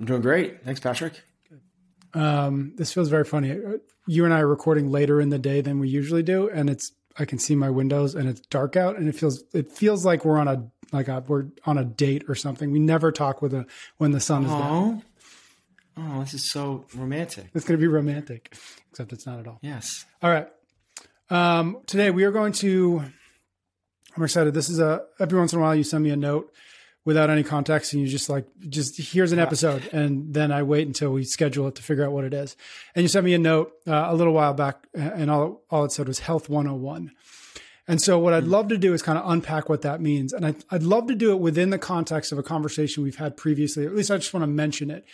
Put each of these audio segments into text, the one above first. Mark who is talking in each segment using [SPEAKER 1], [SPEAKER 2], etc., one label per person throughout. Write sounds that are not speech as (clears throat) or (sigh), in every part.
[SPEAKER 1] I'm doing great. Thanks, Patrick.
[SPEAKER 2] Um, this feels very funny. You and I are recording later in the day than we usually do, and it's I can see my windows and it's dark out, and it feels it feels like we're on a like a, we're on a date or something. We never talk with a when the sun is down.
[SPEAKER 1] Oh, this is so romantic.
[SPEAKER 2] It's going to be romantic, except it's not at all.
[SPEAKER 1] Yes.
[SPEAKER 2] All right. Um, today we are going to. I'm excited. This is a every once in a while you send me a note without any context and you just like just here's an episode and then I wait until we schedule it to figure out what it is. And you sent me a note uh, a little while back and all all it said was health 101. And so what I'd love to do is kind of unpack what that means. And I, I'd love to do it within the context of a conversation we've had previously. At least I just want to mention it.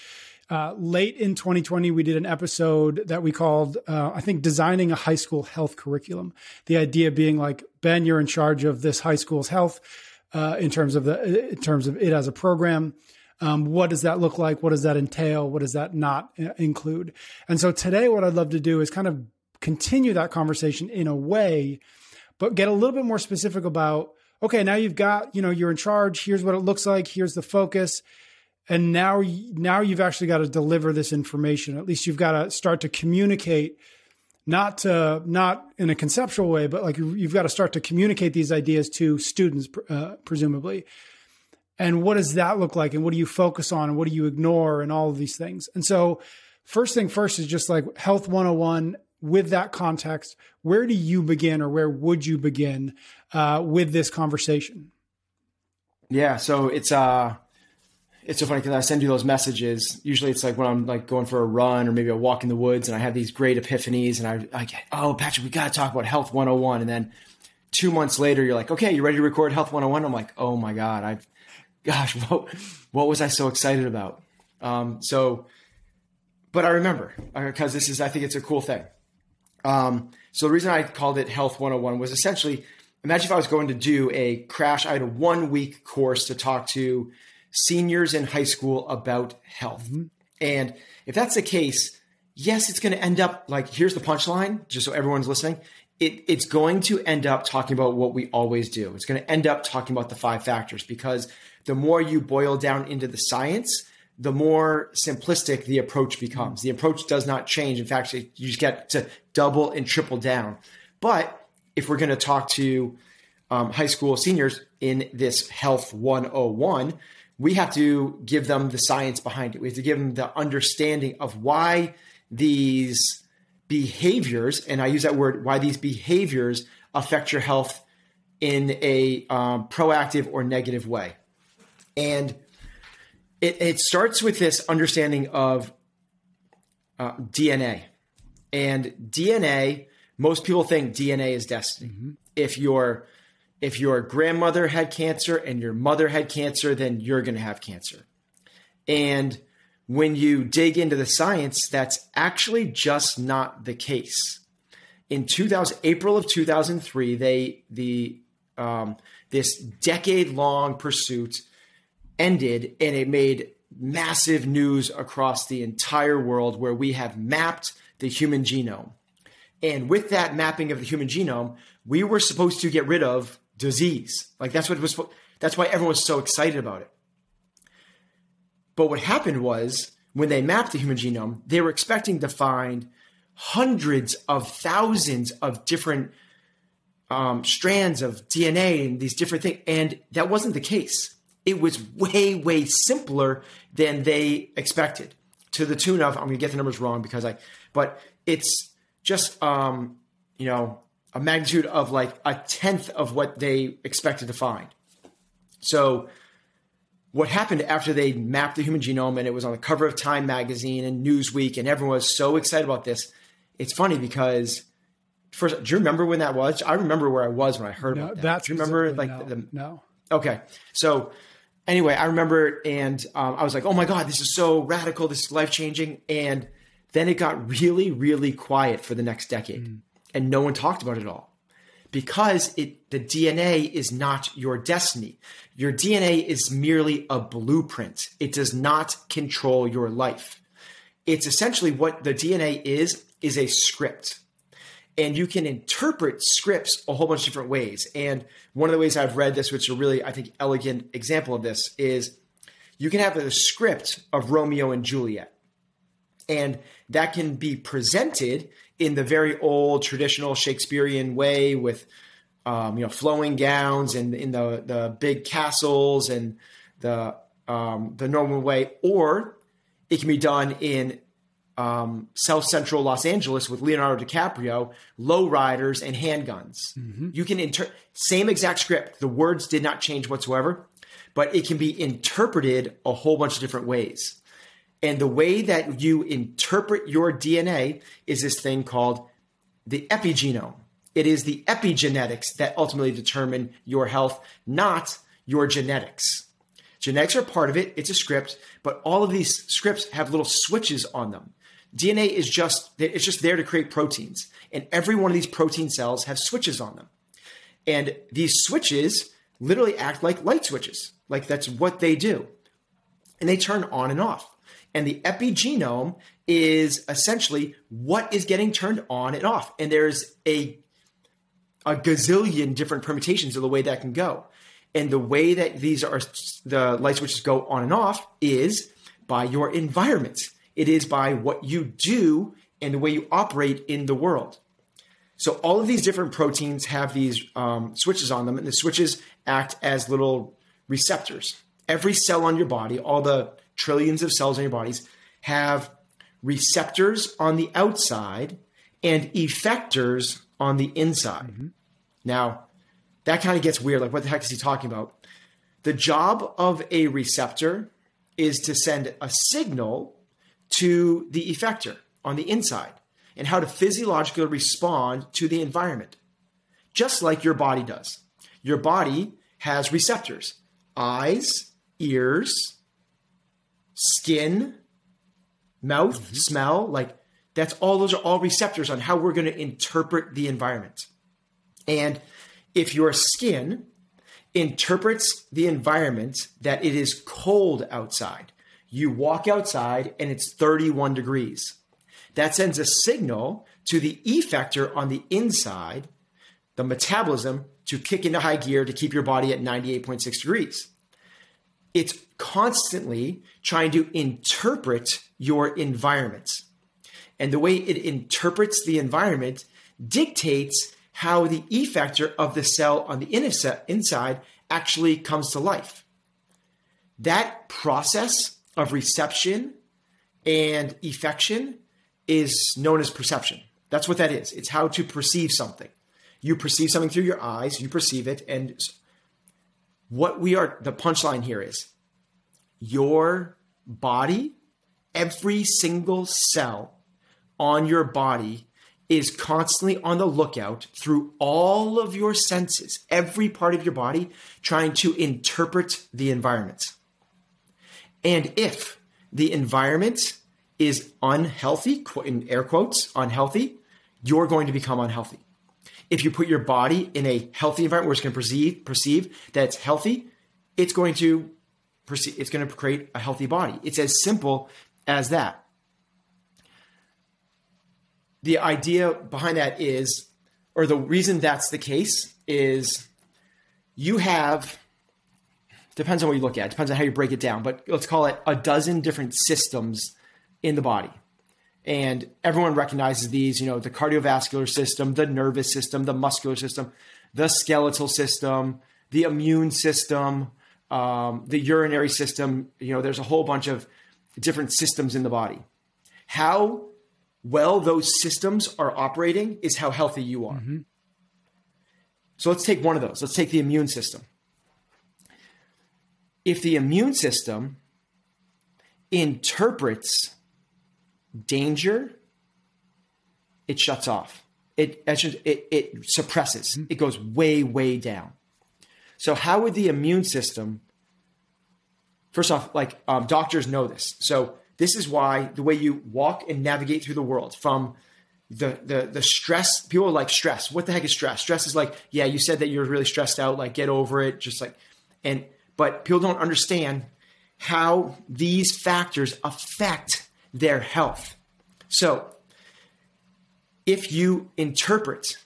[SPEAKER 2] Uh, late in 2020, we did an episode that we called, uh, I think, Designing a High School Health Curriculum. The idea being like, Ben, you're in charge of this high school's health uh, in terms of the in terms of it as a program. Um, what does that look like? What does that entail? What does that not uh, include? And so today, what I'd love to do is kind of continue that conversation in a way, but get a little bit more specific about okay, now you've got you know you're in charge. Here's what it looks like. Here's the focus and now now you've actually got to deliver this information at least you've got to start to communicate not to not in a conceptual way but like you've got to start to communicate these ideas to students uh, presumably. And what does that look like? And what do you focus on? And what do you ignore? And all of these things. And so first thing first is just like health 101 with that context where do you begin or where would you begin uh, with this conversation?
[SPEAKER 1] Yeah so it's uh it's so funny because I send you those messages. Usually it's like when I'm like going for a run or maybe a walk in the woods and I have these great epiphanies and I, I get, oh, Patrick, we got to talk about Health 101. And then two months later, you're like, okay, you ready to record Health 101? I'm like, oh my God, I've, (laughs) gosh, what, what was I so excited about? Um, so, but I remember because uh, this is, I think it's a cool thing. Um, so the reason I called it Health 101 was essentially, imagine if I was going to do a crash, I had a one week course to talk to seniors in high school about health. Mm-hmm. And if that's the case, yes, it's going to end up like here's the punchline, just so everyone's listening. It, it's going to end up talking about what we always do. It's going to end up talking about the five factors because the more you boil down into the science, the more simplistic the approach becomes. The approach does not change. In fact, you just get to double and triple down. But if we're going to talk to um, high school seniors in this Health 101, we have to give them the science behind it. We have to give them the understanding of why these behaviors, and I use that word, why these behaviors affect your health in a um, proactive or negative way. And it, it, starts with this understanding of uh, DNA. And DNA, most people think DNA is destiny. Mm-hmm. If you're if your grandmother had cancer and your mother had cancer, then you're going to have cancer. And when you dig into the science, that's actually just not the case. In 2000, April of 2003, they the um, this decade long pursuit ended, and it made massive news across the entire world, where we have mapped the human genome. And with that mapping of the human genome, we were supposed to get rid of disease. Like that's what was. That's why everyone was so excited about it. But what happened was when they mapped the human genome, they were expecting to find hundreds of thousands of different um, strands of DNA and these different things. And that wasn't the case. It was way, way simpler than they expected to the tune of, I'm going to get the numbers wrong because I, but it's just, um, you know, a magnitude of like a tenth of what they expected to find. So, what happened after they mapped the human genome and it was on the cover of Time magazine and Newsweek, and everyone was so excited about this? It's funny because first, do you remember when that was? I remember where I was when I heard no, about that. Do you remember like
[SPEAKER 2] no,
[SPEAKER 1] the
[SPEAKER 2] no?
[SPEAKER 1] Okay, so anyway, I remember, and um, I was like, "Oh my god, this is so radical! This is life changing!" And then it got really, really quiet for the next decade, mm. And no one talked about it all because it the DNA is not your destiny. Your DNA is merely a blueprint. It does not control your life. It's essentially what the DNA is is a script and you can interpret scripts a whole bunch of different ways. And one of the ways I've read this, which is a really, I think, elegant example of this, is you can have a script of Romeo and Juliet. And that can be presented in the very old traditional Shakespearean way with um, you know flowing gowns and in the the big castles and the um, the normal way, or it can be done in um, South Central Los Angeles with Leonardo DiCaprio, lowriders and handguns. Mm-hmm. You can inter- same exact script. The words did not change whatsoever, but it can be interpreted a whole bunch of different ways. And the way that you interpret your DNA is this thing called the epigenome. It is the epigenetics that ultimately determine your health, not your genetics. Genetics are part of it, it's a script, but all of these scripts have little switches on them. DNA is just it's just there to create proteins, and every one of these protein cells have switches on them. And these switches literally act like light switches. Like that's what they do. And they turn on and off. And the epigenome is essentially what is getting turned on and off. And there's a a gazillion different permutations of the way that can go. And the way that these are the light switches go on and off is by your environment. It is by what you do and the way you operate in the world. So all of these different proteins have these um, switches on them, and the switches act as little receptors. Every cell on your body, all the trillions of cells in your bodies, have receptors on the outside and effectors on the inside. Mm-hmm. Now, that kind of gets weird. Like, what the heck is he talking about? The job of a receptor is to send a signal to the effector on the inside and how to physiologically respond to the environment, just like your body does. Your body has receptors eyes, ears, skin, mouth, mm-hmm. smell. Like that's all, those are all receptors on how we're going to interpret the environment. And if your skin interprets the environment that it is cold outside, you walk outside and it's 31 degrees. That sends a signal to the effector on the inside, the metabolism, to kick into high gear to keep your body at 98.6 degrees. It's constantly trying to interpret your environment. And the way it interprets the environment dictates how the effector of the cell on the inside actually comes to life. That process of reception and effection is known as perception. That's what that is. It's how to perceive something. You perceive something through your eyes, you perceive it. And what we are, the punchline here is your body, every single cell on your body is constantly on the lookout through all of your senses, every part of your body, trying to interpret the environment. And if the environment is unhealthy, in air quotes, unhealthy, you're going to become unhealthy. If you put your body in a healthy environment where it's going to perceive, perceive that it's healthy, it's going to perceive, it's going to create a healthy body. It's as simple as that. The idea behind that is, or the reason that's the case is you have depends on what you look at. Depends on how you break it down. But let's call it a dozen different systems in the body. And everyone recognizes these, you know, the cardiovascular system, the nervous system, the muscular system, the skeletal system, the immune system, um, the urinary system. You know, there's a whole bunch of different systems in the body. How well those systems are operating is how healthy you are. Mm-hmm. So let's take one of those. Let's take the immune system if the immune system interprets danger, it shuts off. It, it, it suppresses. It goes way, way down. So, how would the immune system first off, like um, doctors know this. So this is why the way you walk and navigate through the world from the the the stress people are like stress what the heck is stress stress is like yeah you said that you're really stressed out like get over it just like and but people don't understand how these factors affect their health so if you interpret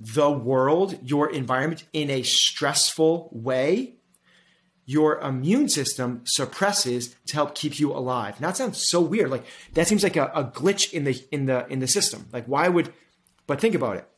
[SPEAKER 1] the world your environment in a stressful way your immune system suppresses to help keep you alive. Now that sounds so weird. Like that seems like a, a, glitch in the in the in the system. Like why would but think about it.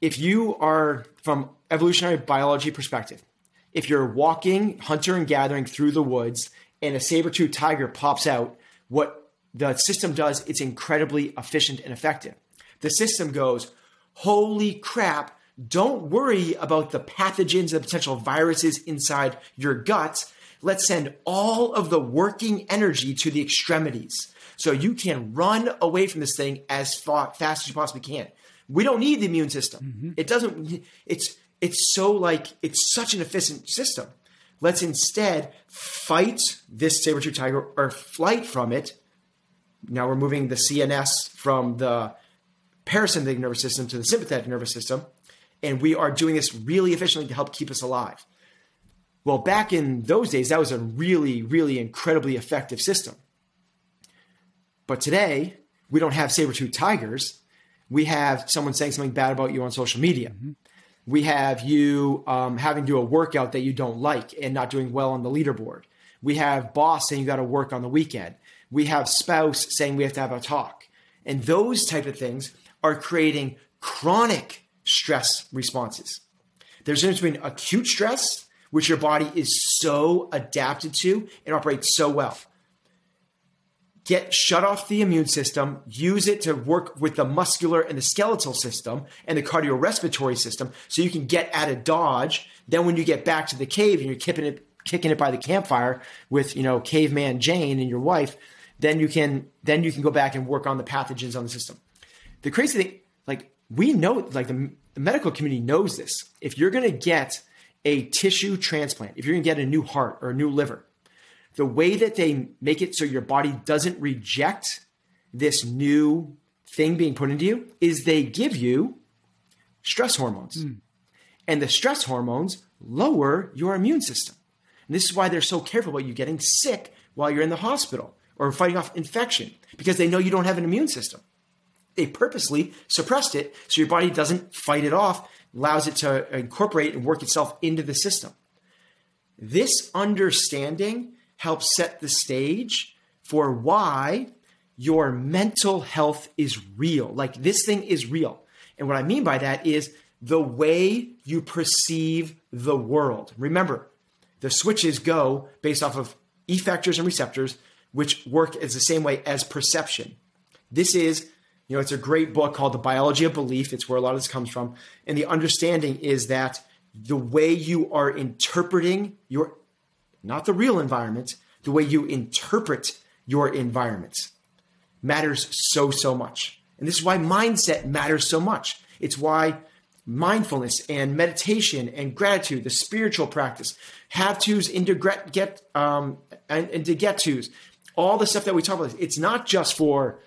[SPEAKER 1] If you are from evolutionary biology perspective, if you're walking hunter and gathering through the woods and a saber-tooth tiger pops out, what the system does, it's incredibly efficient and effective. The system goes, holy crap, don't worry about the pathogens and potential viruses inside your guts. Let's send all of the working energy to the extremities so you can run away from this thing as fast as you possibly can. We don't need the immune system. Mm-hmm. It doesn't, it's, it's so like, it's such an efficient system. Let's instead fight this saber-tooth tiger or flight from it. Now we're moving the CNS from the parasympathetic nervous system to the sympathetic nervous system and we are doing this really efficiently to help keep us alive. Well, back in those days, that was a really, really incredibly effective system. But today, we don't have saber-tooth tigers. We have someone saying something bad about you on social media. Mm-hmm. We have you um, having to do a workout that you don't like and not doing well on the leaderboard. We have boss saying you got to work on the weekend. We have spouse saying we have to have a talk. And those type of things are creating chronic stress responses. There's a difference between acute stress, which your body is so adapted to and operates so well. Get shut off the immune system, use it to work with the muscular and the skeletal system and the cardiorespiratory system so you can get at a dodge. Then when you get back to the cave and you're kicking it, kicking it by the campfire with, you know, caveman Jane and your wife, then you can then you can go back and work on the pathogens on the system. The crazy thing, like we know, like the, the medical community knows this. If you're going to get a tissue transplant, if you're going to get a new heart or a new liver, the way that they make it so your body doesn't reject this new thing being put into you is they give you stress hormones. Mm. And the stress hormones lower your immune system. And this is why they're so careful about you getting sick while you're in the hospital or fighting off infection because they know you don't have an immune system they purposely suppressed it so your body doesn't fight it off, allows it to incorporate and work itself into the system. This understanding helps set the stage for why your mental health is real. Like this thing is real. And what I mean by that is the way you perceive the world. Remember, the switches go based off of effectors and receptors, which work as the same way as perception. This is you know, it's a great book called The Biology of Belief. It's where a lot of this comes from. And the understanding is that the way you are interpreting your, not the real environment, the way you interpret your environment matters so, so much. And this is why mindset matters so much. It's why mindfulness and meditation and gratitude, the spiritual practice, have tos into get um, and, and to get tos, all the stuff that we talk about. It's not just for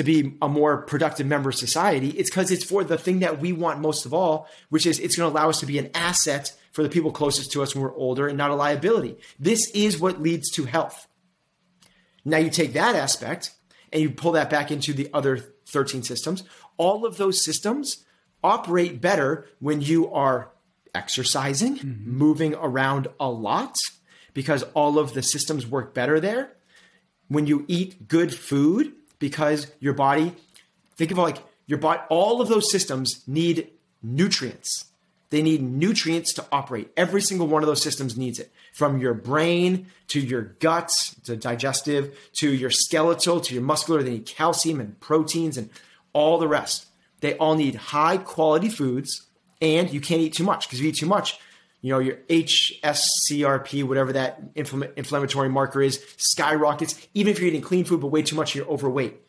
[SPEAKER 1] to be a more productive member of society. It's because it's for the thing that we want most of all, which is it's going to allow us to be an asset for the people closest to us when we're older and not a liability. This is what leads to health. Now you take that aspect and you pull that back into the other 13 systems. All of those systems operate better when you are exercising, mm-hmm. moving around a lot, because all of the systems work better there. When you eat good food, because your body, think of like your body, all of those systems need nutrients. They need nutrients to operate. Every single one of those systems needs it. From your brain to your guts, to digestive, to your skeletal, to your muscular, they need calcium and proteins and all the rest. They all need high quality foods, and you can't eat too much because if you eat too much, you know, your HSCRP, whatever that inflammatory marker is, skyrockets, even if you're eating clean food but way too much you're overweight.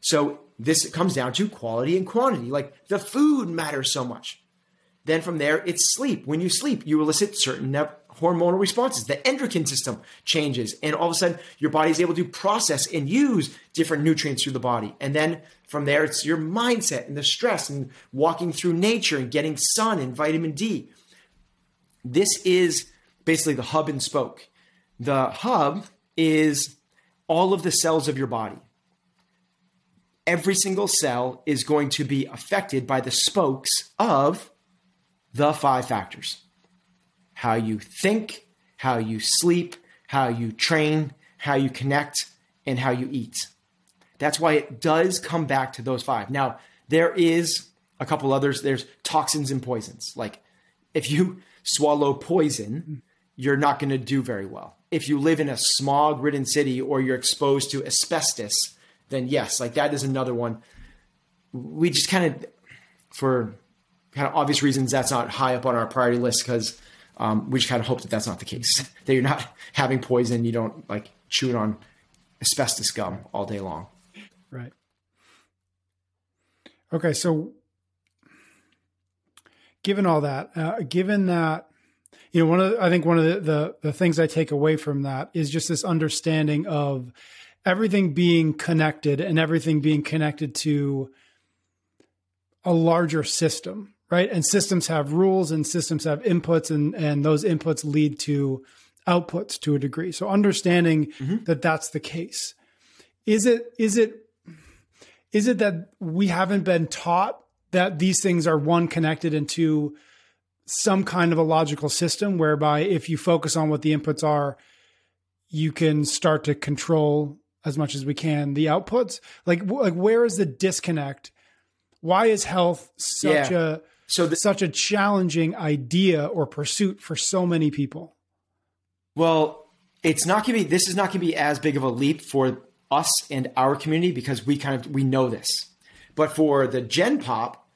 [SPEAKER 1] So this comes down to quality and quantity. Like the food matters so much. Then from there, it's sleep. When you sleep, you elicit certain hormonal responses. The endocrine system changes, and all of a sudden, your body is able to process and use different nutrients through the body. And then from there, it's your mindset and the stress and walking through nature and getting sun and vitamin D. This is basically the hub and spoke. The hub is all of the cells of your body. Every single cell is going to be affected by the spokes of the five factors how you think, how you sleep, how you train, how you connect, and how you eat. That's why it does come back to those five. Now, there is a couple others. There's toxins and poisons. Like if you swallow poison, you're not going to do very well. If you live in a smog ridden city or you're exposed to asbestos, then yes, like that is another one. We just kind of, for kind of obvious reasons, that's not high up on our priority list because um, we just kind of hope that that's not the case. (laughs) that you're not having poison, you don't like chewing on asbestos gum all day long.
[SPEAKER 2] Right. Okay, so given all that, uh, given that, you know, one of the, I think one of the, the the things I take away from that is just this understanding of everything being connected and everything being connected to a larger system, right? And systems have rules and systems have inputs and and those inputs lead to outputs to a degree. So understanding mm-hmm. that that's the case. Is it is it is it that we haven't been taught that these things are one connected into some kind of a logical system whereby if you focus on what the inputs are, you can start to control as much as we can the outputs. Like like where is the disconnect? Why is health such yeah. a so the, such a challenging idea or pursuit for so many people?
[SPEAKER 1] Well, it's not going to be. This is not going to be as big of a leap for us and our community because we kind of we know this. But for the Gen Pop,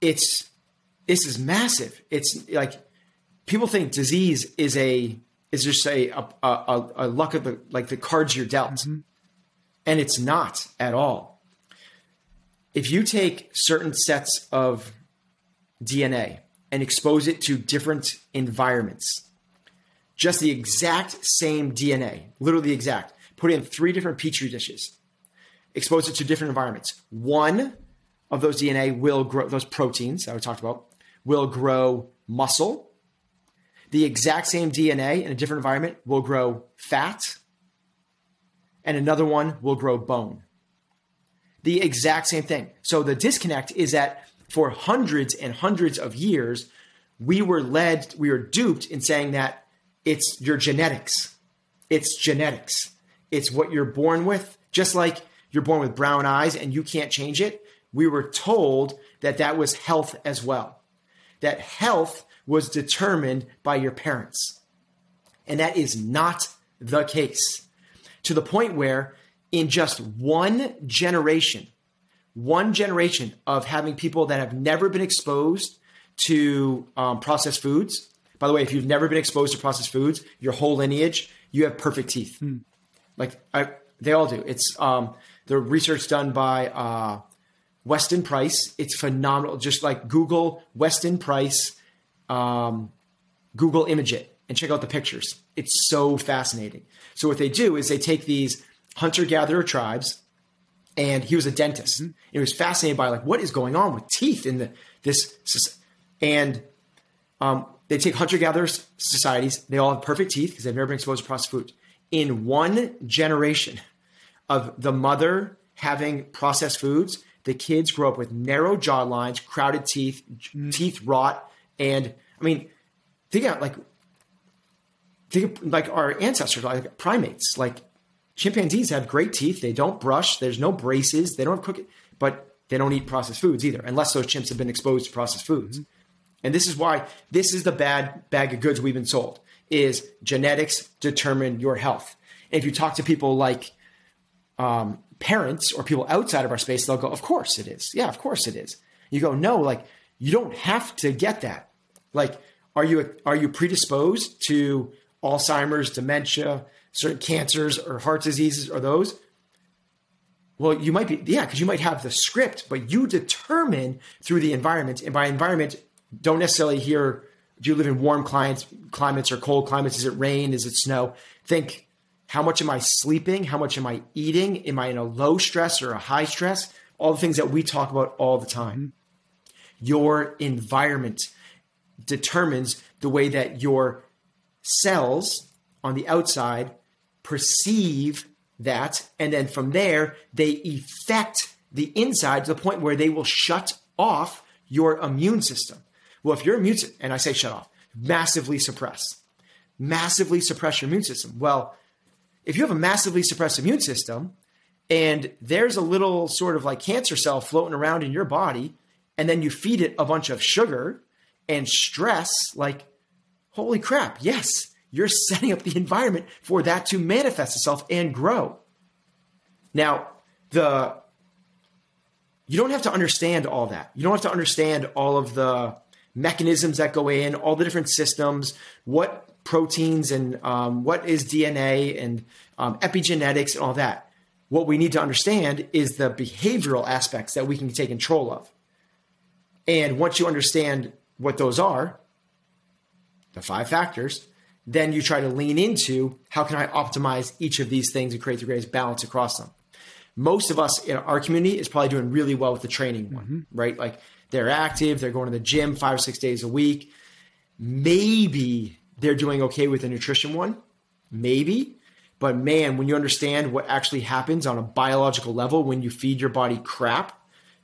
[SPEAKER 1] it's this is massive. It's like people think disease is a is just a a, a, a luck of the like the cards you're dealt, mm-hmm. and it's not at all. If you take certain sets of DNA and expose it to different environments, just the exact same DNA, literally the exact, put in three different petri dishes, expose it to different environments. One of those DNA will grow, those proteins that we talked about, will grow muscle. The exact same DNA in a different environment will grow fat, and another one will grow bone. The exact same thing. So the disconnect is that for hundreds and hundreds of years, we were led, we were duped in saying that it's your genetics. It's genetics. It's what you're born with. Just like you're born with brown eyes and you can't change it, we were told that that was health as well. That health was determined by your parents. And that is not the case. To the point where, in just one generation, one generation of having people that have never been exposed to um, processed foods. By the way, if you've never been exposed to processed foods, your whole lineage, you have perfect teeth. Mm. Like I, they all do. It's um, the research done by uh, Weston Price. It's phenomenal. Just like Google Weston Price, um, Google image it and check out the pictures. It's so fascinating. So what they do is they take these hunter gatherer tribes and he was a dentist. Mm-hmm. He was fascinated by like what is going on with teeth in the this and um, they take hunter gatherer societies. They all have perfect teeth because they've never been exposed to processed food. In one generation of the mother having processed foods, the kids grow up with narrow jaw lines, crowded teeth, mm-hmm. teeth rot, and I mean, think about like think of, like our ancestors, like primates, like chimpanzees have great teeth. They don't brush. There's no braces. They don't have cooking, but they don't eat processed foods either, unless those chimps have been exposed to processed foods. Mm-hmm. And this is why this is the bad bag of goods we've been sold is genetics determine your health. And if you talk to people like um, parents or people outside of our space, they'll go, "Of course it is. Yeah, of course it is." You go, "No, like you don't have to get that. Like, are you are you predisposed to Alzheimer's, dementia, certain cancers or heart diseases or those, well, you might be, yeah, because you might have the script, but you determine through the environment. And by environment, don't necessarily hear do you live in warm climates, climates or cold climates? Is it rain? Is it snow? Think how much am I sleeping? How much am I eating? Am I in a low stress or a high stress? All the things that we talk about all the time. Mm-hmm. Your environment determines the way that your cells on the outside perceive that. And then from there, they affect the inside to the point where they will shut off your immune system. Well, if your immune system, and I say shut off, massively suppress, massively suppress your immune system. Well, if you have a massively suppressed immune system and there's a little sort of like cancer cell floating around in your body, and then you feed it a bunch of sugar and stress, like, holy crap, yes, you're (laughs) setting up the environment for that to manifest itself and grow. Now, the you don't have to understand all that. You don't have to understand all of the mechanisms that go in, all the different systems, what proteins and um, what is DNA and um, epigenetics and all that. What we need to understand is the behavioral aspects that we can take control of. And once you understand what those are, the five factors, then you try to lean into how can I optimize each of these things and create the greatest balance across them most of us in our community is probably doing really well with the training one, mm-hmm. right? Like they're active, they're going to the gym five or six days a week. Maybe they're doing okay with the nutrition one, maybe. But man, when you understand what actually happens on a biological level when you feed your body crap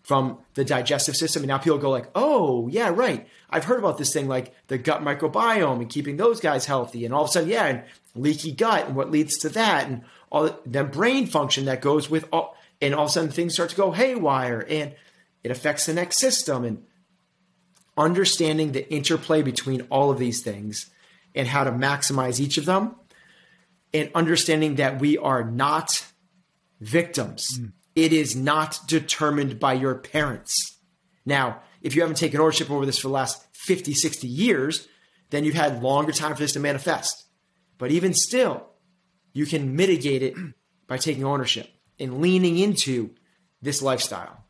[SPEAKER 1] from the digestive system, and now people go like, "Oh, yeah, right. I've heard about this thing like the gut microbiome and keeping those guys healthy." And all of a sudden, yeah, and leaky gut and what leads to that, and all the brain function that goes with all, and all of a sudden things start to go haywire and it affects the next system and understanding the interplay between all of these things and how to maximize each of them and understanding that we are not victims. Mm. It is not determined by your parents. Now, if you haven't taken ownership over this for the last 50, 60 years, then you've had longer time for this to manifest. But even still, you can mitigate it (clears throat) by taking ownership and leaning into this lifestyle.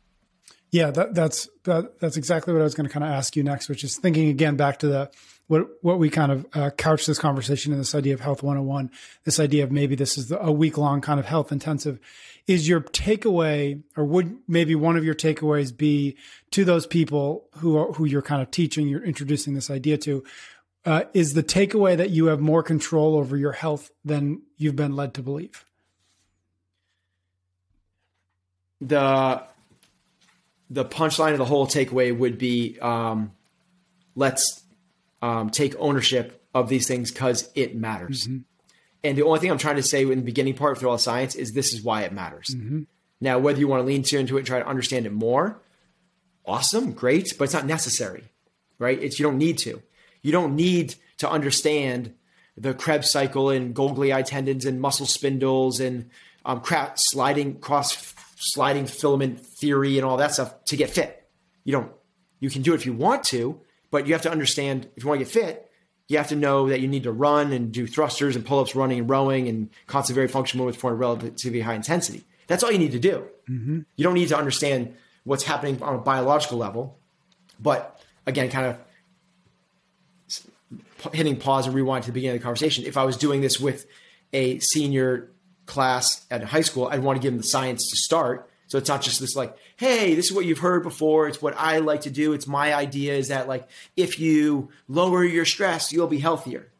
[SPEAKER 2] Yeah, that, that's that, that's exactly what I was going to kind of ask you next, which is thinking again back to the what what we kind of uh, couch this conversation in this idea of health 101, this idea of maybe this is the, a week long kind of health intensive. Is your takeaway, or would maybe one of your takeaways be to those people who are, who you're kind of teaching, you're introducing this idea to? uh, is the takeaway that you have more control over your health than you've been led to believe?
[SPEAKER 1] The the punchline of the whole takeaway would be um, let's um, take ownership of these things because it matters. Mm-hmm. And the only thing I'm trying to say in the beginning part through all science is this is why it matters. Mm-hmm. Now, whether you want to lean into it and try to understand it more, awesome, great, but it's not necessary, right? It's you don't need to. You don't need to understand the Krebs cycle and Golgi tendons and muscle spindles and um, sliding cross sliding filament theory and all that stuff to get fit. You don't. You can do it if you want to, but you have to understand if you want to get fit, you have to know that you need to run and do thrusters and pull ups, running and rowing, and constant very functional movements for relatively high intensity. That's all you need to do. Mm-hmm. You don't need to understand what's happening on a biological level, but again, kind of hitting pause and rewind to the beginning of the conversation. If I was doing this with a senior class at a high school, I'd want to give them the science to start. So it's not just this like, hey, this is what you've heard before. It's what I like to do. It's my idea is that like if you lower your stress, you'll be healthier.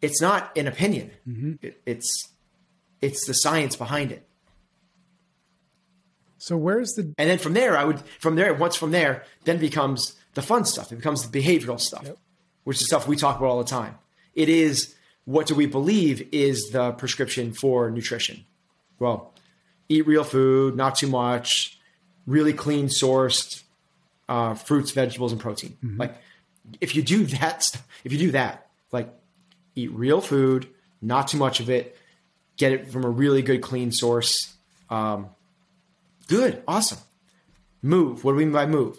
[SPEAKER 1] It's not an opinion. Mm-hmm. It, it's it's the science behind it.
[SPEAKER 2] So where's the
[SPEAKER 1] and then from there I would from there once from there then becomes the fun stuff. It becomes the behavioral stuff. Yep which is stuff we talk about all the time. It is what do we believe is the prescription for nutrition? Well, eat real food, not too much, really clean sourced uh, fruits, vegetables, and protein. Mm-hmm. Like if you do that, if you do that, like eat real food, not too much of it, get it from a really good, clean source. Um, good, awesome. Move. What do we mean by move?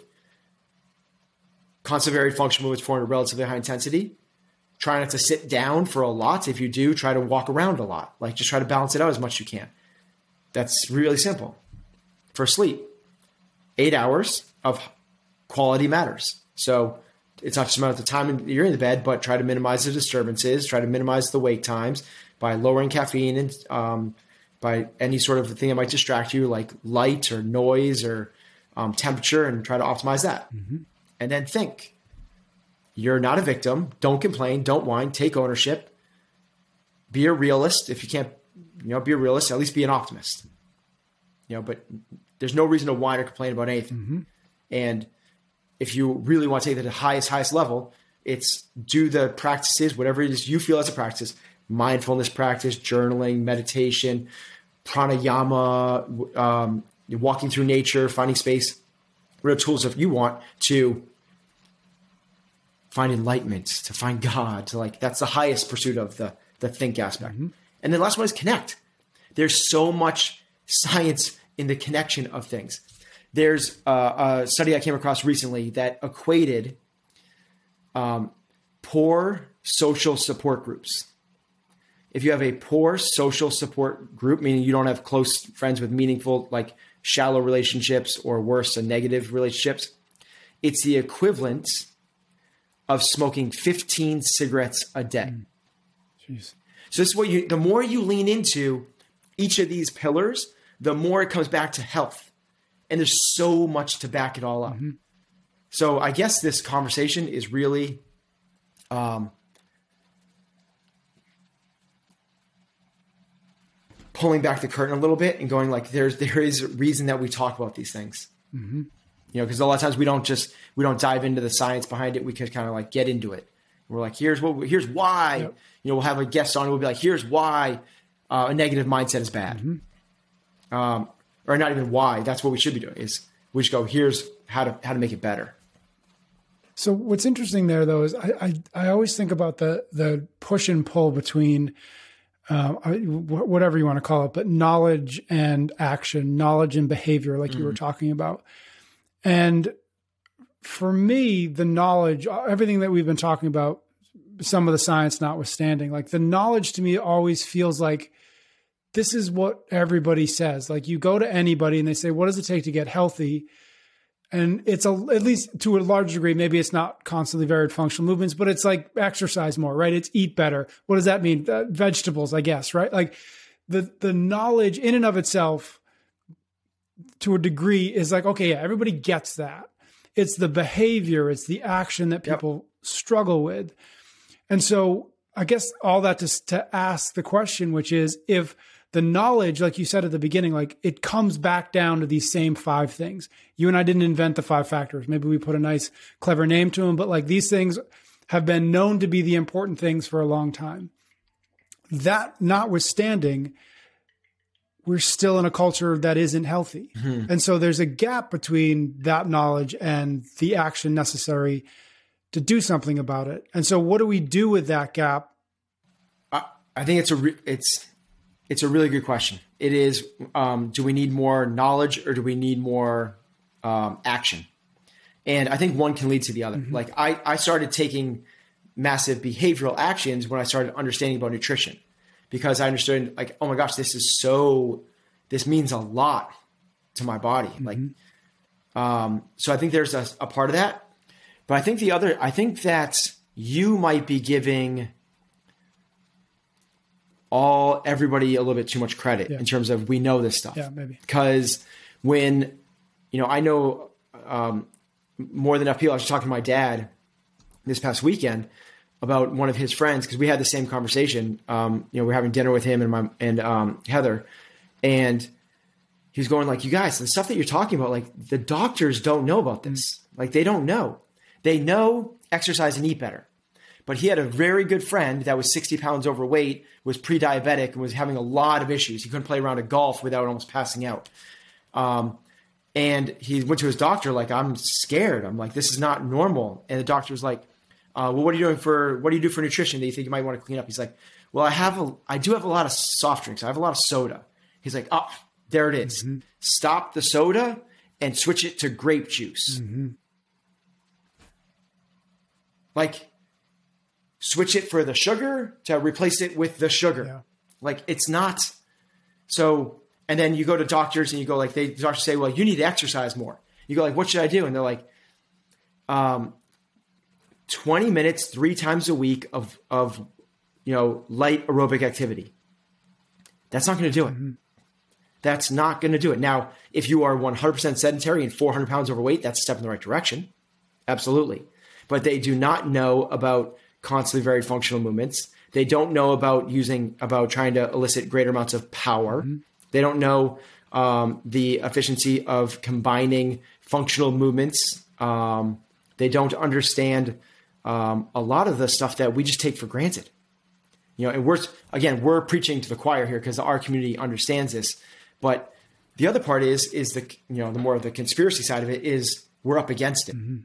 [SPEAKER 1] constant varied function movements performed at relatively high intensity. Try not to sit down for a lot. If you do, try to walk around a lot. Like just try to balance it out as much as you can. That's really simple. For sleep, eight hours of quality matters. So it's not just about the time you're in the bed, but try to minimize the disturbances, try to minimize the wake times by lowering caffeine and um, by any sort of thing that might distract you, like light or noise or um, temperature, and try to optimize that. Mm-hmm. And then think you're not a victim. Don't complain. Don't whine. Take ownership. Be a realist. If you can't, you know, be a realist. At least be an optimist. You know, but there's no reason to whine or complain about anything. Mm-hmm. And if you really want to take it to the highest, highest level, it's do the practices, whatever it is you feel as a practice, mindfulness practice, journaling, meditation, pranayama, um, walking through nature, finding space, whatever tools if you want to find enlightenment, to find God, to like that's the highest pursuit of the the think aspect. Mm-hmm. And the last one is connect. There's so much science in the connection of things. There's a, a study I came across recently that equated um, poor social support groups. If you have a poor social support group, meaning you don't have close friends with meaningful, like shallow relationships or worse, a negative relationships, it's the equivalent of smoking 15 cigarettes a day. Jeez. So this is what you the more you lean into each of these pillars, the more it comes back to health and there's so much to back it all up. Mm-hmm. So I guess this conversation is really um, pulling back the curtain a little bit and going like there's there is a reason that we talk about these things. Mm-hmm. You know, because a lot of times we don't just we don't dive into the science behind it. We could kind of like get into it. We're like, here's what here's why. Yep. You know, we'll have a guest on. We'll be like, here's why uh, a negative mindset is bad. Mm-hmm. Um, or not even why. That's what we should be doing. Is we should go. Here's how to how to make it better.
[SPEAKER 2] So what's interesting there, though, is I I, I always think about the the push and pull between. Uh, whatever you want to call it, but knowledge and action, knowledge and behavior, like mm. you were mm. talking about. And for me, the knowledge, everything that we've been talking about, some of the science notwithstanding, like the knowledge to me always feels like this is what everybody says. Like you go to anybody and they say, what does it take to get healthy? And it's a, at least to a large degree, maybe it's not constantly varied functional movements, but it's like exercise more, right? It's eat better. What does that mean? Uh, vegetables, I guess, right? Like the, the knowledge in and of itself to a degree is like, okay, yeah, everybody gets that. It's the behavior, it's the action that people yep. struggle with. And so I guess all that to, to ask the question, which is if the knowledge, like you said at the beginning, like it comes back down to these same five things. You and I didn't invent the five factors. Maybe we put a nice, clever name to them, but like these things have been known to be the important things for a long time. That notwithstanding, we're still in a culture that isn't healthy. Mm-hmm. And so there's a gap between that knowledge and the action necessary to do something about it. And so what do we do with that gap?
[SPEAKER 1] I, I think it's a re- it's it's a really good question. It is um, do we need more knowledge or do we need more um, action? And I think one can lead to the other. Mm-hmm. Like I, I started taking massive behavioral actions when I started understanding about nutrition because I understood like, oh my gosh, this is so, this means a lot to my body. Mm-hmm. Like, um, so I think there's a, a part of that, but I think the other, I think that you might be giving all everybody a little bit too much credit yeah. in terms of we know this stuff.
[SPEAKER 2] Yeah, maybe.
[SPEAKER 1] Because when, you know, I know um, more than enough people. I was talking to my dad this past weekend about one of his friends because we had the same conversation. Um, you know, we are having dinner with him and my and um, Heather, and he was going like, "You guys, the stuff that you're talking about, like the doctors don't know about this. Like they don't know. They know exercise and eat better." But he had a very good friend that was 60 pounds overweight, was pre-diabetic, and was having a lot of issues. He couldn't play around a golf without almost passing out. Um, and he went to his doctor like, "I'm scared. I'm like, this is not normal." And the doctor was like, uh, "Well, what are you doing for? What do you do for nutrition that you think you might want to clean up?" He's like, "Well, I have a, I do have a lot of soft drinks. I have a lot of soda." He's like, "Oh, there it is. Mm-hmm. Stop the soda and switch it to grape juice." Mm-hmm. Like switch it for the sugar to replace it with the sugar. Yeah. Like it's not so. And then you go to doctors and you go like they the doctors say, well, you need to exercise more. You go like, what should I do? And they're like, um, 20 minutes three times a week of, of you know, light aerobic activity. That's not going to do it. Mm-hmm. That's not going to do it. Now, if you are 100% sedentary and 400 pounds overweight, that's a step in the right direction. Absolutely. But they do not know about constantly varied functional movements. They don't know about using, about trying to elicit greater amounts of power. Mm-hmm. They don't know um, the efficiency of combining functional movements. Um, they don't understand um, a lot of the stuff that we just take for granted. You know, and we're again we're preaching to the choir here because our community understands this. But the other part is is the you know the more of the conspiracy side of it is we're up against it. Mm-hmm.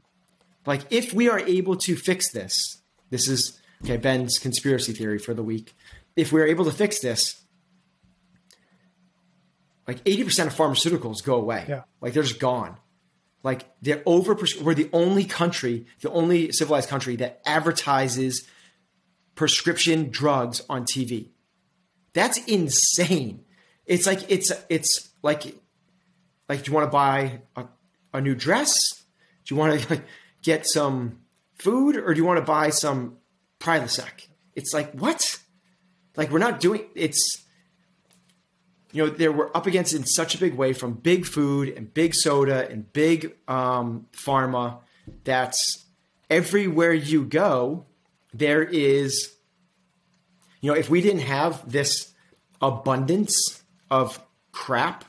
[SPEAKER 1] Like if we are able to fix this, this is okay Ben's conspiracy theory for the week. If we're able to fix this, like 80% of pharmaceuticals go away.
[SPEAKER 2] Yeah.
[SPEAKER 1] Like they're just gone. Like they're over. We're the only country, the only civilized country that advertises prescription drugs on TV. That's insane. It's like it's it's like like do you want to buy a, a new dress? Do you want to (laughs) like, get some food or do you want to buy some Prilosec? It's like what? Like we're not doing it's you know, they were up against in such a big way from big food and big soda and big um, pharma that's everywhere you go, there is, you know, if we didn't have this abundance of crap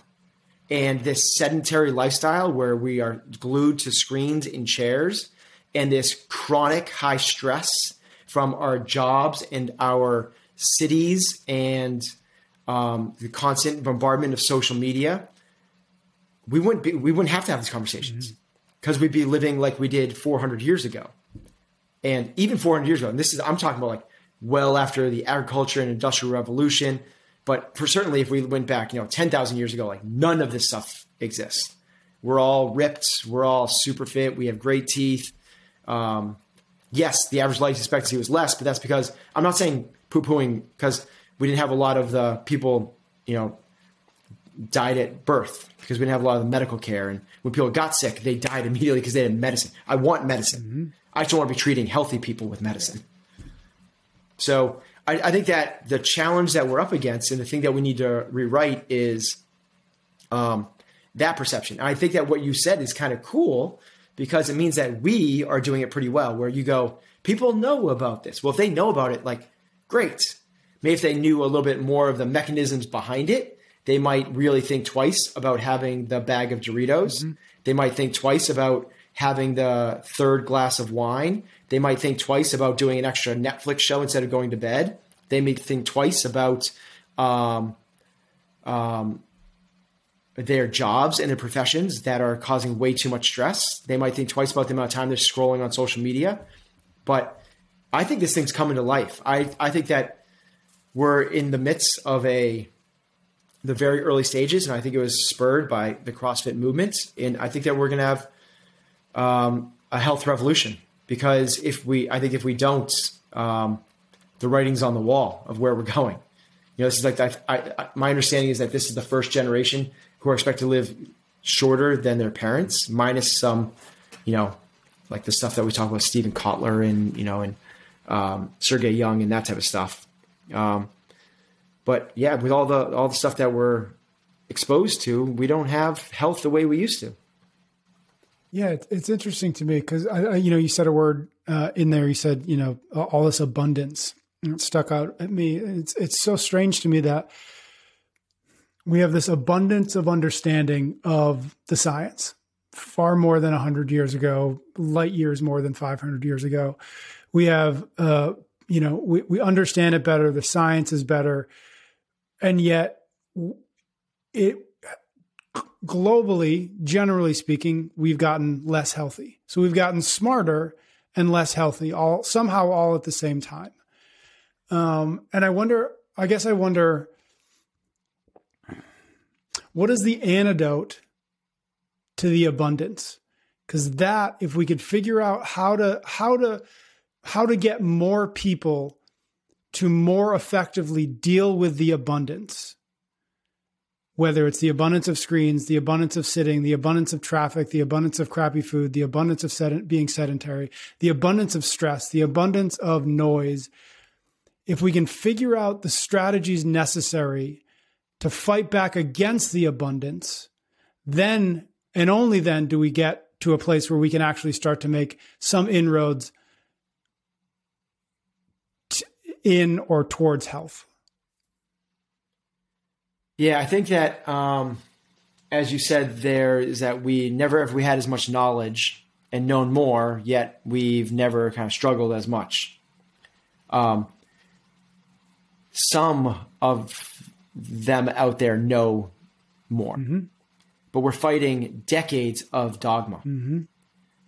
[SPEAKER 1] and this sedentary lifestyle where we are glued to screens in chairs and this chronic high stress from our jobs and our cities and um, the constant bombardment of social media, we wouldn't be we wouldn't have to have these conversations because mm-hmm. we'd be living like we did 400 years ago, and even 400 years ago. And this is I'm talking about like well after the agriculture and industrial revolution. But for certainly, if we went back, you know, 10,000 years ago, like none of this stuff exists. We're all ripped. We're all super fit. We have great teeth. Um, yes, the average life expectancy was less, but that's because I'm not saying poo pooing because we didn't have a lot of the people, you know, died at birth because we didn't have a lot of the medical care. And when people got sick, they died immediately because they had medicine. I want medicine. Mm-hmm. I just want to be treating healthy people with medicine. So I, I, think that the challenge that we're up against and the thing that we need to rewrite is um, that perception. And I think that what you said is kind of cool because it means that we are doing it pretty well. Where you go, people know about this. Well, if they know about it, like, great. Maybe if they knew a little bit more of the mechanisms behind it, they might really think twice about having the bag of Doritos. Mm-hmm. They might think twice about having the third glass of wine. They might think twice about doing an extra Netflix show instead of going to bed. They may think twice about um, um, their jobs and their professions that are causing way too much stress. They might think twice about the amount of time they're scrolling on social media. But I think this thing's coming to life. I, I think that we're in the midst of a the very early stages, and I think it was spurred by the CrossFit movement. And I think that we're going to have um, a health revolution because if we, I think if we don't, um, the writing's on the wall of where we're going. You know, this is like I, I, my understanding is that this is the first generation who are expected to live shorter than their parents, minus some, you know, like the stuff that we talk about Steven Kotler and you know and um, Sergey Young and that type of stuff. Um, but yeah, with all the all the stuff that we're exposed to, we don't have health the way we used to.
[SPEAKER 2] Yeah, it's interesting to me because I, I, you know, you said a word uh, in there. You said, you know, all this abundance. It stuck out at me. It's it's so strange to me that we have this abundance of understanding of the science, far more than hundred years ago, light years more than five hundred years ago. We have uh, you know we, we understand it better the science is better and yet it globally generally speaking we've gotten less healthy. So we've gotten smarter and less healthy all somehow all at the same time. Um, and i wonder i guess i wonder what is the antidote to the abundance? Because that if we could figure out how to how to how to get more people to more effectively deal with the abundance whether it's the abundance of screens, the abundance of sitting, the abundance of traffic, the abundance of crappy food, the abundance of sed- being sedentary, the abundance of stress, the abundance of noise, if we can figure out the strategies necessary to fight back against the abundance, then and only then do we get to a place where we can actually start to make some inroads in or towards health.
[SPEAKER 1] Yeah, I think that, um, as you said, there is that we never have we had as much knowledge and known more, yet we've never kind of struggled as much. Um, some of them out there know more, mm-hmm. but we're fighting decades of dogma, mm-hmm.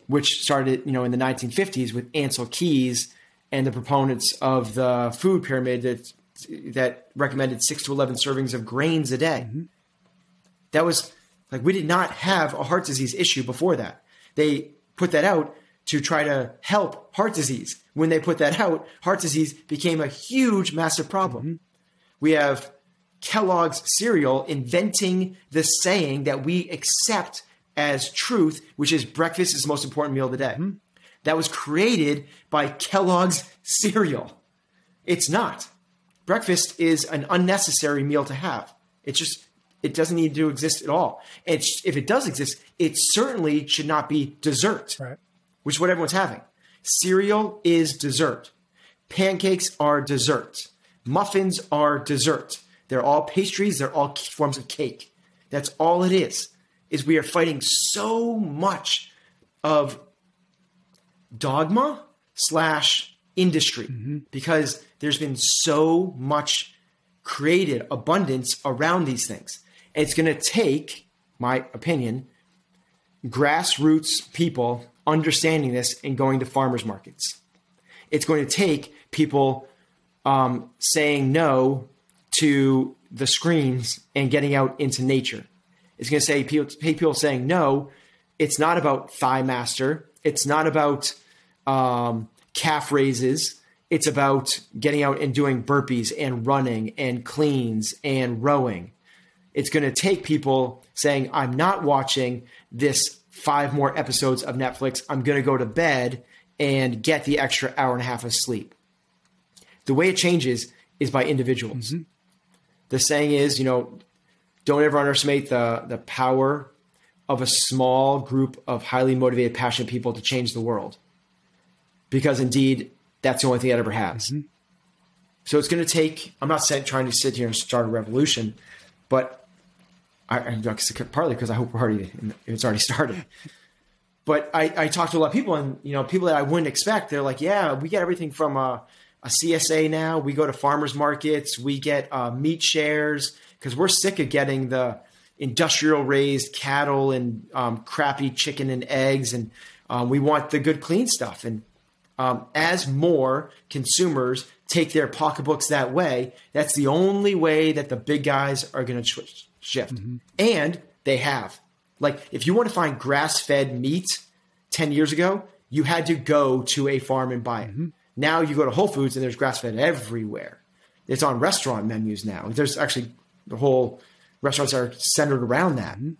[SPEAKER 1] which started, you know, in the 1950s with Ancel Keys and the proponents of the food pyramid that that recommended six to 11 servings of grains a day. Mm-hmm. That was like, we did not have a heart disease issue before that. They put that out to try to help heart disease. When they put that out, heart disease became a huge, massive problem. Mm-hmm. We have Kellogg's cereal inventing the saying that we accept as truth, which is breakfast is the most important meal of the day. Mm-hmm. That was created by Kellogg's cereal. It's not breakfast is an unnecessary meal to have. It just it doesn't need to exist at all. It's, if it does exist, it certainly should not be dessert,
[SPEAKER 2] right.
[SPEAKER 1] which is what everyone's having. Cereal is dessert. Pancakes are dessert. Muffins are dessert. They're all pastries. They're all forms of cake. That's all it is. Is we are fighting so much of dogma slash industry mm-hmm. because there's been so much created abundance around these things. And it's going to take, my opinion, grassroots people understanding this and going to farmers markets. It's going to take people um, saying no to the screens and getting out into nature. It's going to say people, people saying no. It's not about thigh master. It's not about um, calf raises. It's about getting out and doing burpees and running and cleans and rowing. It's going to take people saying, I'm not watching this five more episodes of Netflix. I'm going to go to bed and get the extra hour and a half of sleep. The way it changes is by individuals. Mm-hmm. The saying is, you know, don't ever underestimate the, the power of a small group of highly motivated, passionate people to change the world. Because indeed, that's the only thing it ever has. Mm-hmm. So it's going to take. I'm not saying, trying to sit here and start a revolution, but I, I partly because I hope we're already it's already (laughs) started. But I, I talk to a lot of people, and you know, people that I wouldn't expect. They're like, "Yeah, we get everything from a, a CSA now. We go to farmers markets. We get uh, meat shares because we're sick of getting the industrial raised cattle and um, crappy chicken and eggs, and um, we want the good clean stuff." And um, as more consumers take their pocketbooks that way, that's the only way that the big guys are going to shift. Mm-hmm. And they have. Like, if you want to find grass fed meat 10 years ago, you had to go to a farm and buy it. Mm-hmm. Now you go to Whole Foods and there's grass fed everywhere. It's on restaurant menus now. There's actually the whole restaurants are centered around that. Mm-hmm.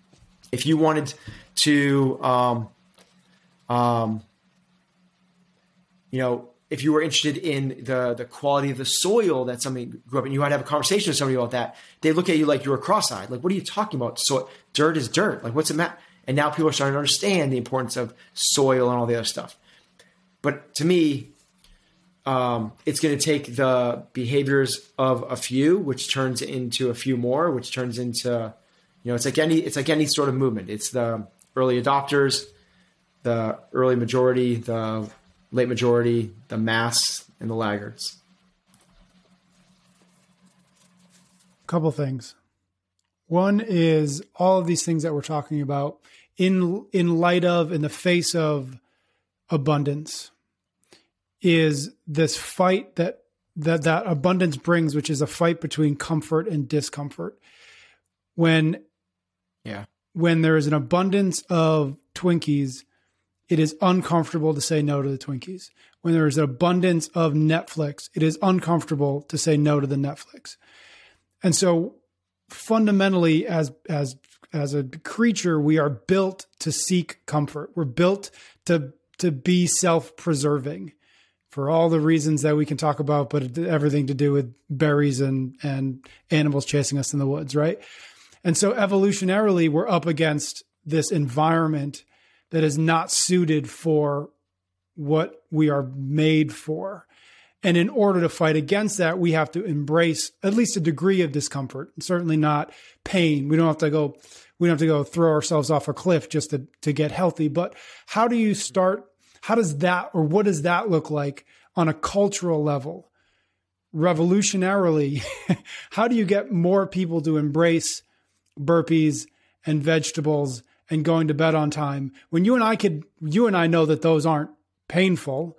[SPEAKER 1] If you wanted to, um, um, you know, if you were interested in the the quality of the soil that somebody grew up in, you to have a conversation with somebody about that. They look at you like you were cross-eyed. Like, what are you talking about? So dirt is dirt. Like, what's it matter? And now people are starting to understand the importance of soil and all the other stuff. But to me, um, it's going to take the behaviors of a few, which turns into a few more, which turns into, you know, it's like any it's like any sort of movement. It's the early adopters, the early majority, the late majority, the mass, and the laggards?
[SPEAKER 2] A couple things. One is all of these things that we're talking about in in light of in the face of abundance is this fight that that that abundance brings which is a fight between comfort and discomfort when
[SPEAKER 1] yeah
[SPEAKER 2] when there is an abundance of twinkies it is uncomfortable to say no to the Twinkies. When there is an abundance of Netflix, it is uncomfortable to say no to the Netflix. And so fundamentally as as as a creature we are built to seek comfort we're built to to be self-preserving for all the reasons that we can talk about but everything to do with berries and and animals chasing us in the woods right and so evolutionarily we're up against this environment that is not suited for what we are made for and in order to fight against that, we have to embrace at least a degree of discomfort, certainly not pain. We don't have to go, we don't have to go throw ourselves off a cliff just to, to get healthy. But how do you start? How does that, or what does that look like on a cultural level? Revolutionarily, (laughs) how do you get more people to embrace burpees and vegetables and going to bed on time when you and I could, you and I know that those aren't painful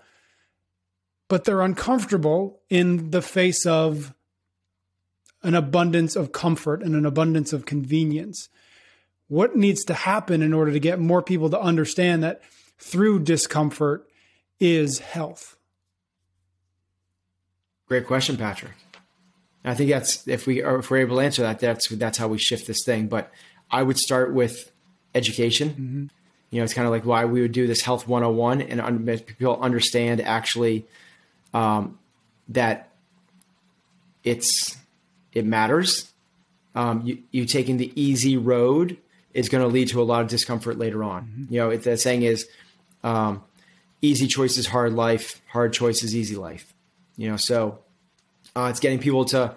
[SPEAKER 2] but they're uncomfortable in the face of an abundance of comfort and an abundance of convenience. What needs to happen in order to get more people to understand that through discomfort is health?
[SPEAKER 1] Great question, Patrick. I think that's if we are if we're able to answer that, that's that's how we shift this thing. But I would start with education. Mm-hmm. You know, it's kind of like why we would do this health 101 and people understand actually um, that it's it matters. Um, you, you taking the easy road is going to lead to a lot of discomfort later on. Mm-hmm. You know, the saying is, um, easy choices, hard life, hard choices, easy life. You know, so uh, it's getting people to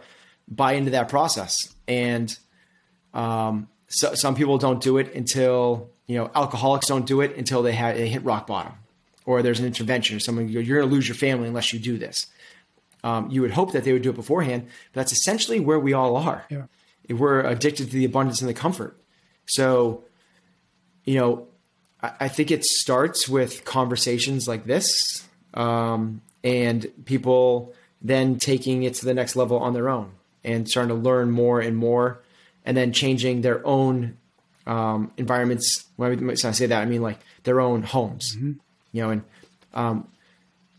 [SPEAKER 1] buy into that process. And um, so, some people don't do it until, you know, alcoholics don't do it until they, have, they hit rock bottom or there's an intervention or someone you're going to lose your family unless you do this. Um, you would hope that they would do it beforehand, but that's essentially where we all are. Yeah. We're addicted to the abundance and the comfort. So, you know, I, I think it starts with conversations like this, um, and people then taking it to the next level on their own and starting to learn more and more, and then changing their own um, environments. When I say that, I mean like their own homes. Mm-hmm you know, and um,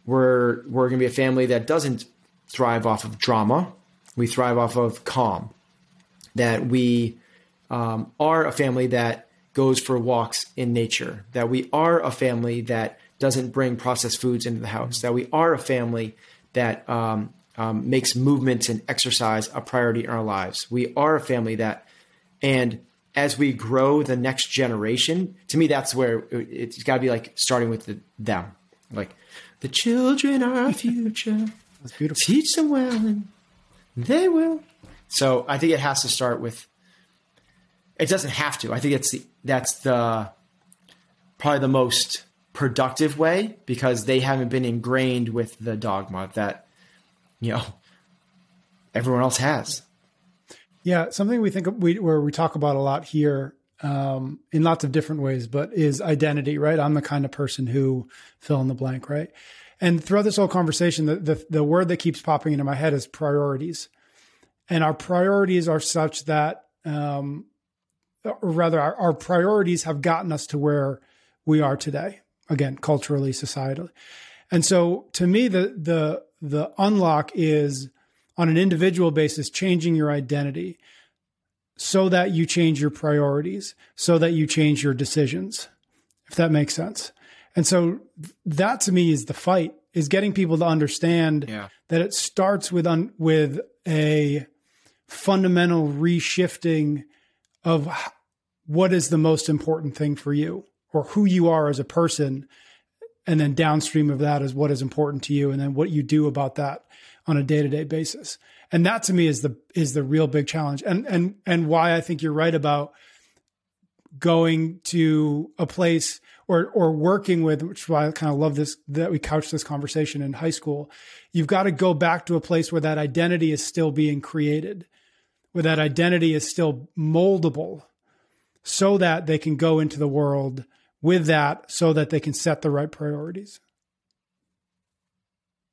[SPEAKER 1] we're we're going to be a family that doesn't thrive off of drama. We thrive off of calm. That we um, are a family that goes for walks in nature. That we are a family that doesn't bring processed foods into the house. That we are a family that um, um, makes movement and exercise a priority in our lives. We are a family that, and as we grow the next generation, to me, that's where it's got to be like starting with the, them. Like, the children are our future. (laughs)
[SPEAKER 2] That's beautiful.
[SPEAKER 1] Teach them well, and they will. So I think it has to start with. It doesn't have to. I think it's the that's the probably the most productive way because they haven't been ingrained with the dogma that you know everyone else has.
[SPEAKER 2] Yeah, something we think we where we talk about a lot here um, in lots of different ways, but is identity, right? I'm the kind of person who fill in the blank, right? And throughout this whole conversation, the, the, the word that keeps popping into my head is priorities, and our priorities are such that, um, or rather, our, our priorities have gotten us to where we are today. Again, culturally, societally, and so to me, the the the unlock is on an individual basis, changing your identity so that you change your priorities, so that you change your decisions, if that makes sense. And so that to me is the fight is getting people to understand yeah. that it starts with un, with a fundamental reshifting of what is the most important thing for you or who you are as a person and then downstream of that is what is important to you and then what you do about that on a day-to-day basis. And that to me is the is the real big challenge. And and and why i think you're right about going to a place or or working with which is why i kind of love this that we couch this conversation in high school. You've got to go back to a place where that identity is still being created where that identity is still moldable so that they can go into the world with that so that they can set the right priorities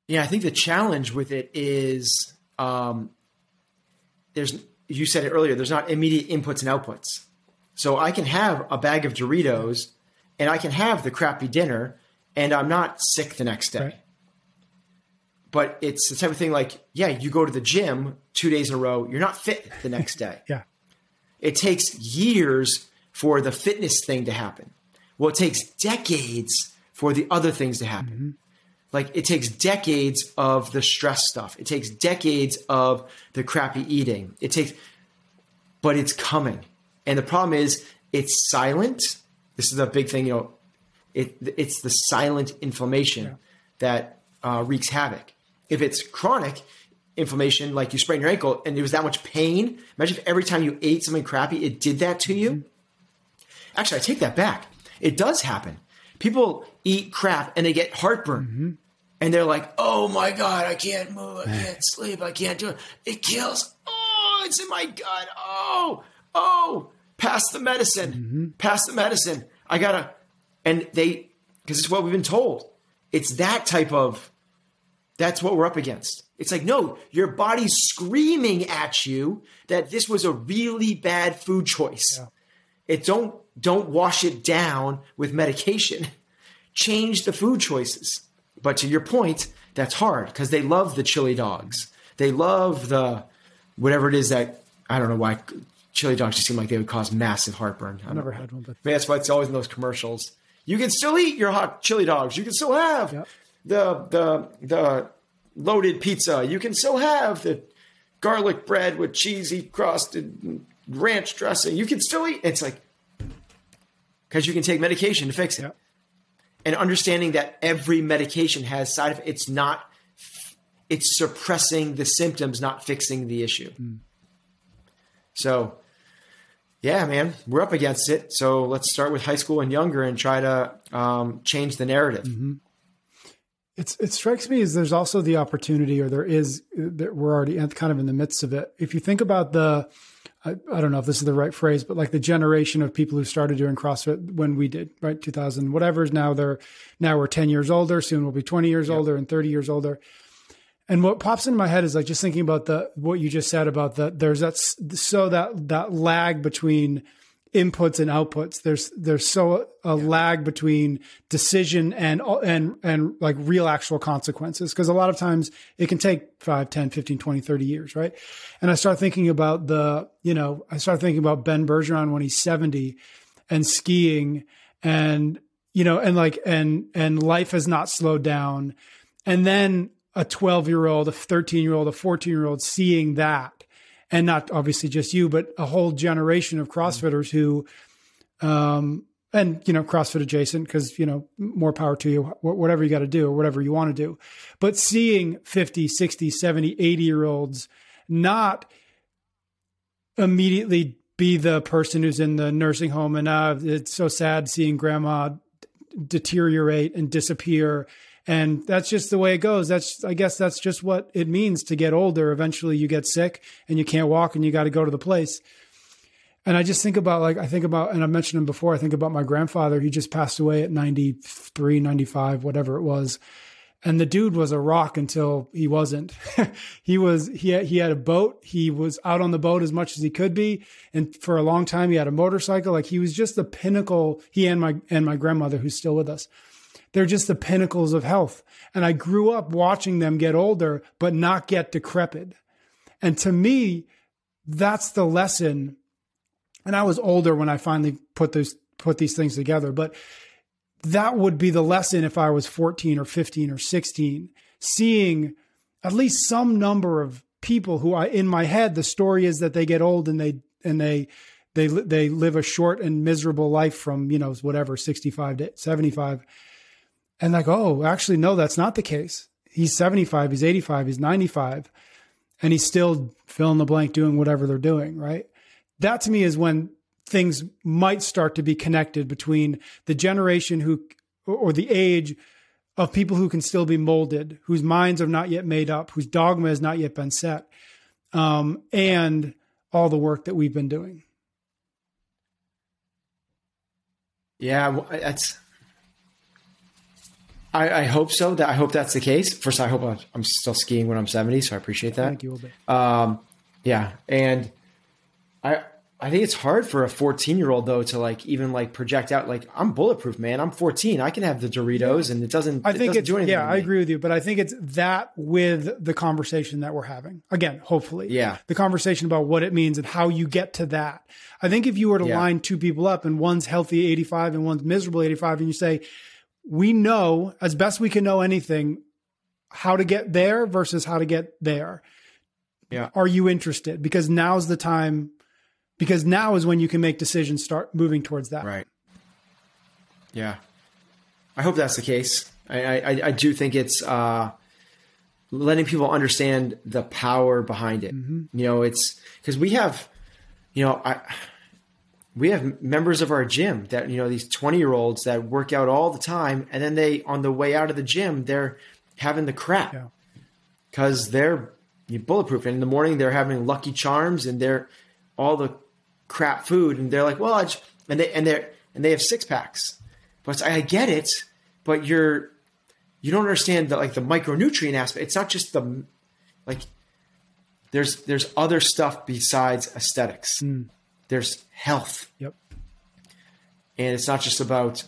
[SPEAKER 1] yeah, I think the challenge with it is um, there's you said it earlier. There's not immediate inputs and outputs. So I can have a bag of Doritos and I can have the crappy dinner, and I'm not sick the next day. Right. But it's the type of thing like, yeah, you go to the gym two days in a row, you're not fit the next day. (laughs)
[SPEAKER 2] yeah.
[SPEAKER 1] it takes years for the fitness thing to happen. Well, it takes decades for the other things to happen. Mm-hmm. Like it takes decades of the stress stuff. It takes decades of the crappy eating. It takes, but it's coming. And the problem is it's silent. This is a big thing, you know, it, it's the silent inflammation yeah. that uh, wreaks havoc. If it's chronic inflammation, like you sprain your ankle and there was that much pain, imagine if every time you ate something crappy, it did that to you. Mm-hmm. Actually, I take that back. It does happen. People eat crap and they get heartburn. Mm-hmm. And they're like, oh my God, I can't move. I can't sleep. I can't do it. It kills. Oh, it's in my gut. Oh, oh, pass the medicine. Mm-hmm. Pass the medicine. I got to. And they, because it's what we've been told. It's that type of, that's what we're up against. It's like, no, your body's screaming at you that this was a really bad food choice. Yeah. It don't don't wash it down with medication. (laughs) Change the food choices. But to your point, that's hard because they love the chili dogs. They love the whatever it is that I don't know why chili dogs just seem like they would cause massive heartburn.
[SPEAKER 2] I've never had one, but
[SPEAKER 1] that's why it's always in those commercials. You can still eat your hot chili dogs. You can still have yep. the the the loaded pizza. You can still have the garlic bread with cheesy crusted ranch dressing. You can still eat. It's like because you can take medication to fix it. And understanding that every medication has side effects. It's not. It's suppressing the symptoms, not fixing the issue. Mm. So, yeah, man, we're up against it. So let's start with high school and younger and try to um, change the narrative. Mm-hmm.
[SPEAKER 2] It's, it strikes me as there's also the opportunity, or there is, that we're already kind of in the midst of it. If you think about the, I, I, don't know if this is the right phrase, but like the generation of people who started doing CrossFit when we did, right? 2000, whatever. is Now they're, now we're 10 years older. Soon we'll be 20 years yep. older and 30 years older. And what pops into my head is like just thinking about the, what you just said about that. There's that, so that, that lag between, inputs and outputs. There's there's so a yeah. lag between decision and and and like real actual consequences because a lot of times it can take 5, 10, 15, 20, 30 years, right? And I start thinking about the, you know, I start thinking about Ben Bergeron when he's 70 and skiing and you know, and like and and life has not slowed down. And then a 12 year old, a 13 year old, a 14 year old seeing that and not obviously just you, but a whole generation of CrossFitters who, um, and you know, CrossFit adjacent because you know, more power to you, whatever you got to do or whatever you want to do. But seeing 50, 60, 70, 80 year olds not immediately be the person who's in the nursing home and uh, it's so sad seeing grandma deteriorate and disappear and that's just the way it goes. That's, I guess that's just what it means to get older. Eventually you get sick and you can't walk and you got to go to the place. And I just think about like, I think about, and I mentioned him before, I think about my grandfather. He just passed away at 93, 95, whatever it was. And the dude was a rock until he wasn't. (laughs) he was, he had, he had a boat. He was out on the boat as much as he could be. And for a long time, he had a motorcycle. Like he was just the pinnacle. He and my, and my grandmother, who's still with us they're just the pinnacles of health. And I grew up watching them get older, but not get decrepit. And to me, that's the lesson. And I was older when I finally put those, put these things together, but that would be the lesson if I was 14 or 15 or 16, seeing at least some number of people who I, in my head, the story is that they get old and they, and they, they, they live a short and miserable life from, you know, whatever, 65 to 75 and like, oh, actually, no, that's not the case. He's 75, he's 85, he's 95, and he's still fill in the blank doing whatever they're doing, right? That to me is when things might start to be connected between the generation who, or the age of people who can still be molded, whose minds are not yet made up, whose dogma has not yet been set, um, and all the work that we've been doing.
[SPEAKER 1] Yeah, that's I, I, hope so. That I hope that's the case. First, I hope I'm still skiing when I'm 70, so I appreciate that.
[SPEAKER 2] Thank you.
[SPEAKER 1] Um, yeah, and I I think it's hard for a 14 year old though to like even like project out like I'm bulletproof, man. I'm 14. I can have the Doritos, and it doesn't.
[SPEAKER 2] I think
[SPEAKER 1] it
[SPEAKER 2] it's
[SPEAKER 1] do anything
[SPEAKER 2] yeah, I agree with you, but I think it's that with the conversation that we're having. Again, hopefully.
[SPEAKER 1] Yeah.
[SPEAKER 2] The conversation about what it means and how you get to that. I think if you were to
[SPEAKER 1] Yeah.
[SPEAKER 2] line two people up and one's healthy 85 and one's miserable 85 and you say, "We know as best we can know anything how to get there versus how to get there."
[SPEAKER 1] Yeah.
[SPEAKER 2] Are you interested? Because now's the time because now is when you can make decisions start moving towards that.
[SPEAKER 1] Right. Yeah. I hope that's the case. I, I, I do think it's uh, letting people understand the power behind it. You know, it's because we have, you know, I we have members of our gym that you know these 20 year olds that work out all the time and then they on the way out of the gym they're having the crap.
[SPEAKER 2] Yeah.
[SPEAKER 1] because they're you bulletproof and in the morning they're having lucky charms and they're all the crap food and they're like well I just, and they and they're and they have six packs. But I get it but you're you don't understand the like the micronutrient aspect. It's not just the like there's there's other stuff besides aesthetics hmm. There's health.
[SPEAKER 2] Yep.
[SPEAKER 1] and it's not just about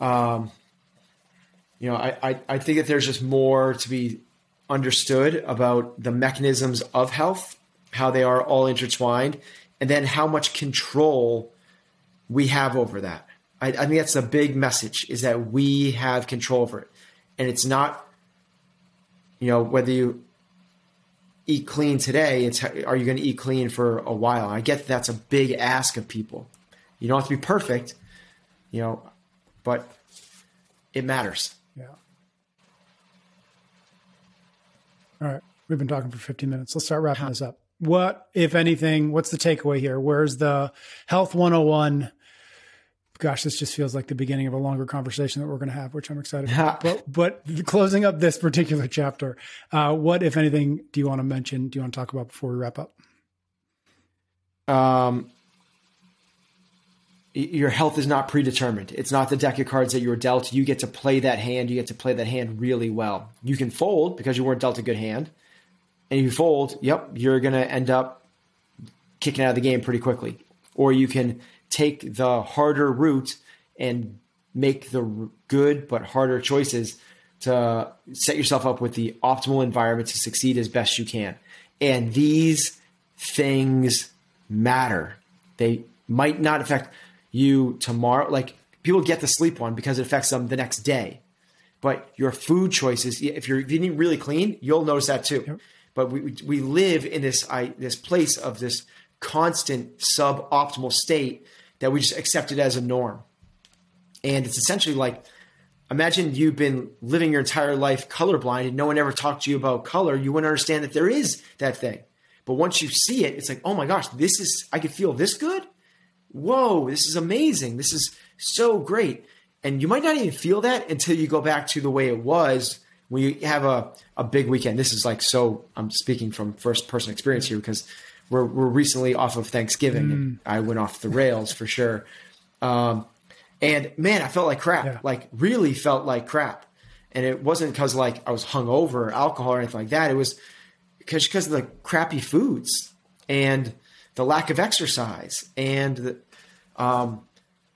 [SPEAKER 1] um you know I, I i think that there's just more to be understood about the mechanisms of health how they are all intertwined and then how much control we have over that. I, I think that's the big message is that we have control over it. And it's not you know whether you eat clean today it's are you going to eat clean for a while i get that's a big ask of people you don't have to be perfect you know but it matters
[SPEAKER 2] Yeah. All right. We've been talking for 15 minutes. Let's start wrapping this up. What, if anything, what's the takeaway here? Where's the health 101? Gosh, this just feels like the beginning of a longer conversation that we're going to have, which I'm excited about. (laughs) but, but closing up this particular chapter, uh, what, if anything, do you want to mention? Do you want to talk about before we wrap up?
[SPEAKER 1] um, your health is not predetermined. It's not the deck of cards that you were dealt. You get to play that hand. You get to play that hand really well. You can fold because you weren't dealt a good hand. And if you fold, yep, you're going to end up kicking out of the game pretty quickly. Or you can take the harder route and make the good but harder choices to set yourself up with the optimal environment to succeed as best you can. And these things matter. They might not affect you tomorrow. Like people get the sleep one because it affects them the next day. But your food choices, if you're eating really clean, you'll notice that too. But we, we live in this I, this place of this constant suboptimal state that we just accept it as a norm. And it's essentially like imagine you've been living your entire life colorblind and no one ever talked to you about color. You wouldn't understand that there is that thing. But once you see it, it's like, oh my gosh, this is, I can feel this good. Whoa, this is amazing. This is so great. And you might not even feel that until you go back to the way it was when you have a, a big weekend. This is like so, I'm speaking from first person experience here because we're, we're recently off of Thanksgiving and I went off the rails for sure. Um, and man, I felt like crap,
[SPEAKER 2] Yeah.
[SPEAKER 1] like really felt like crap. And it wasn't because like I was hungover or alcohol or anything like that. It was because because of the crappy foods and the lack of exercise and the, um,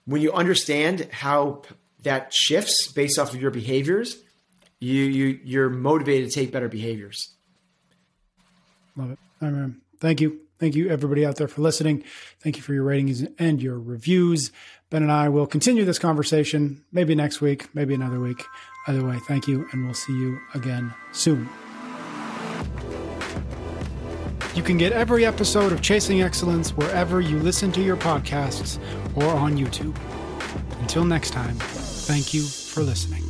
[SPEAKER 1] when you understand how p- that shifts based off of your behaviors, you you you're motivated to take better behaviors.
[SPEAKER 2] Love it. I mean, thank you. Thank you, everybody out there, for listening. Thank you for your ratings and your reviews. Ben and I will continue this conversation maybe next week, maybe another week. Either way, thank you, and we'll see you again soon. You can get every episode of Chasing Excellence wherever you listen to your podcasts or on YouTube. Until next time, thank you for listening.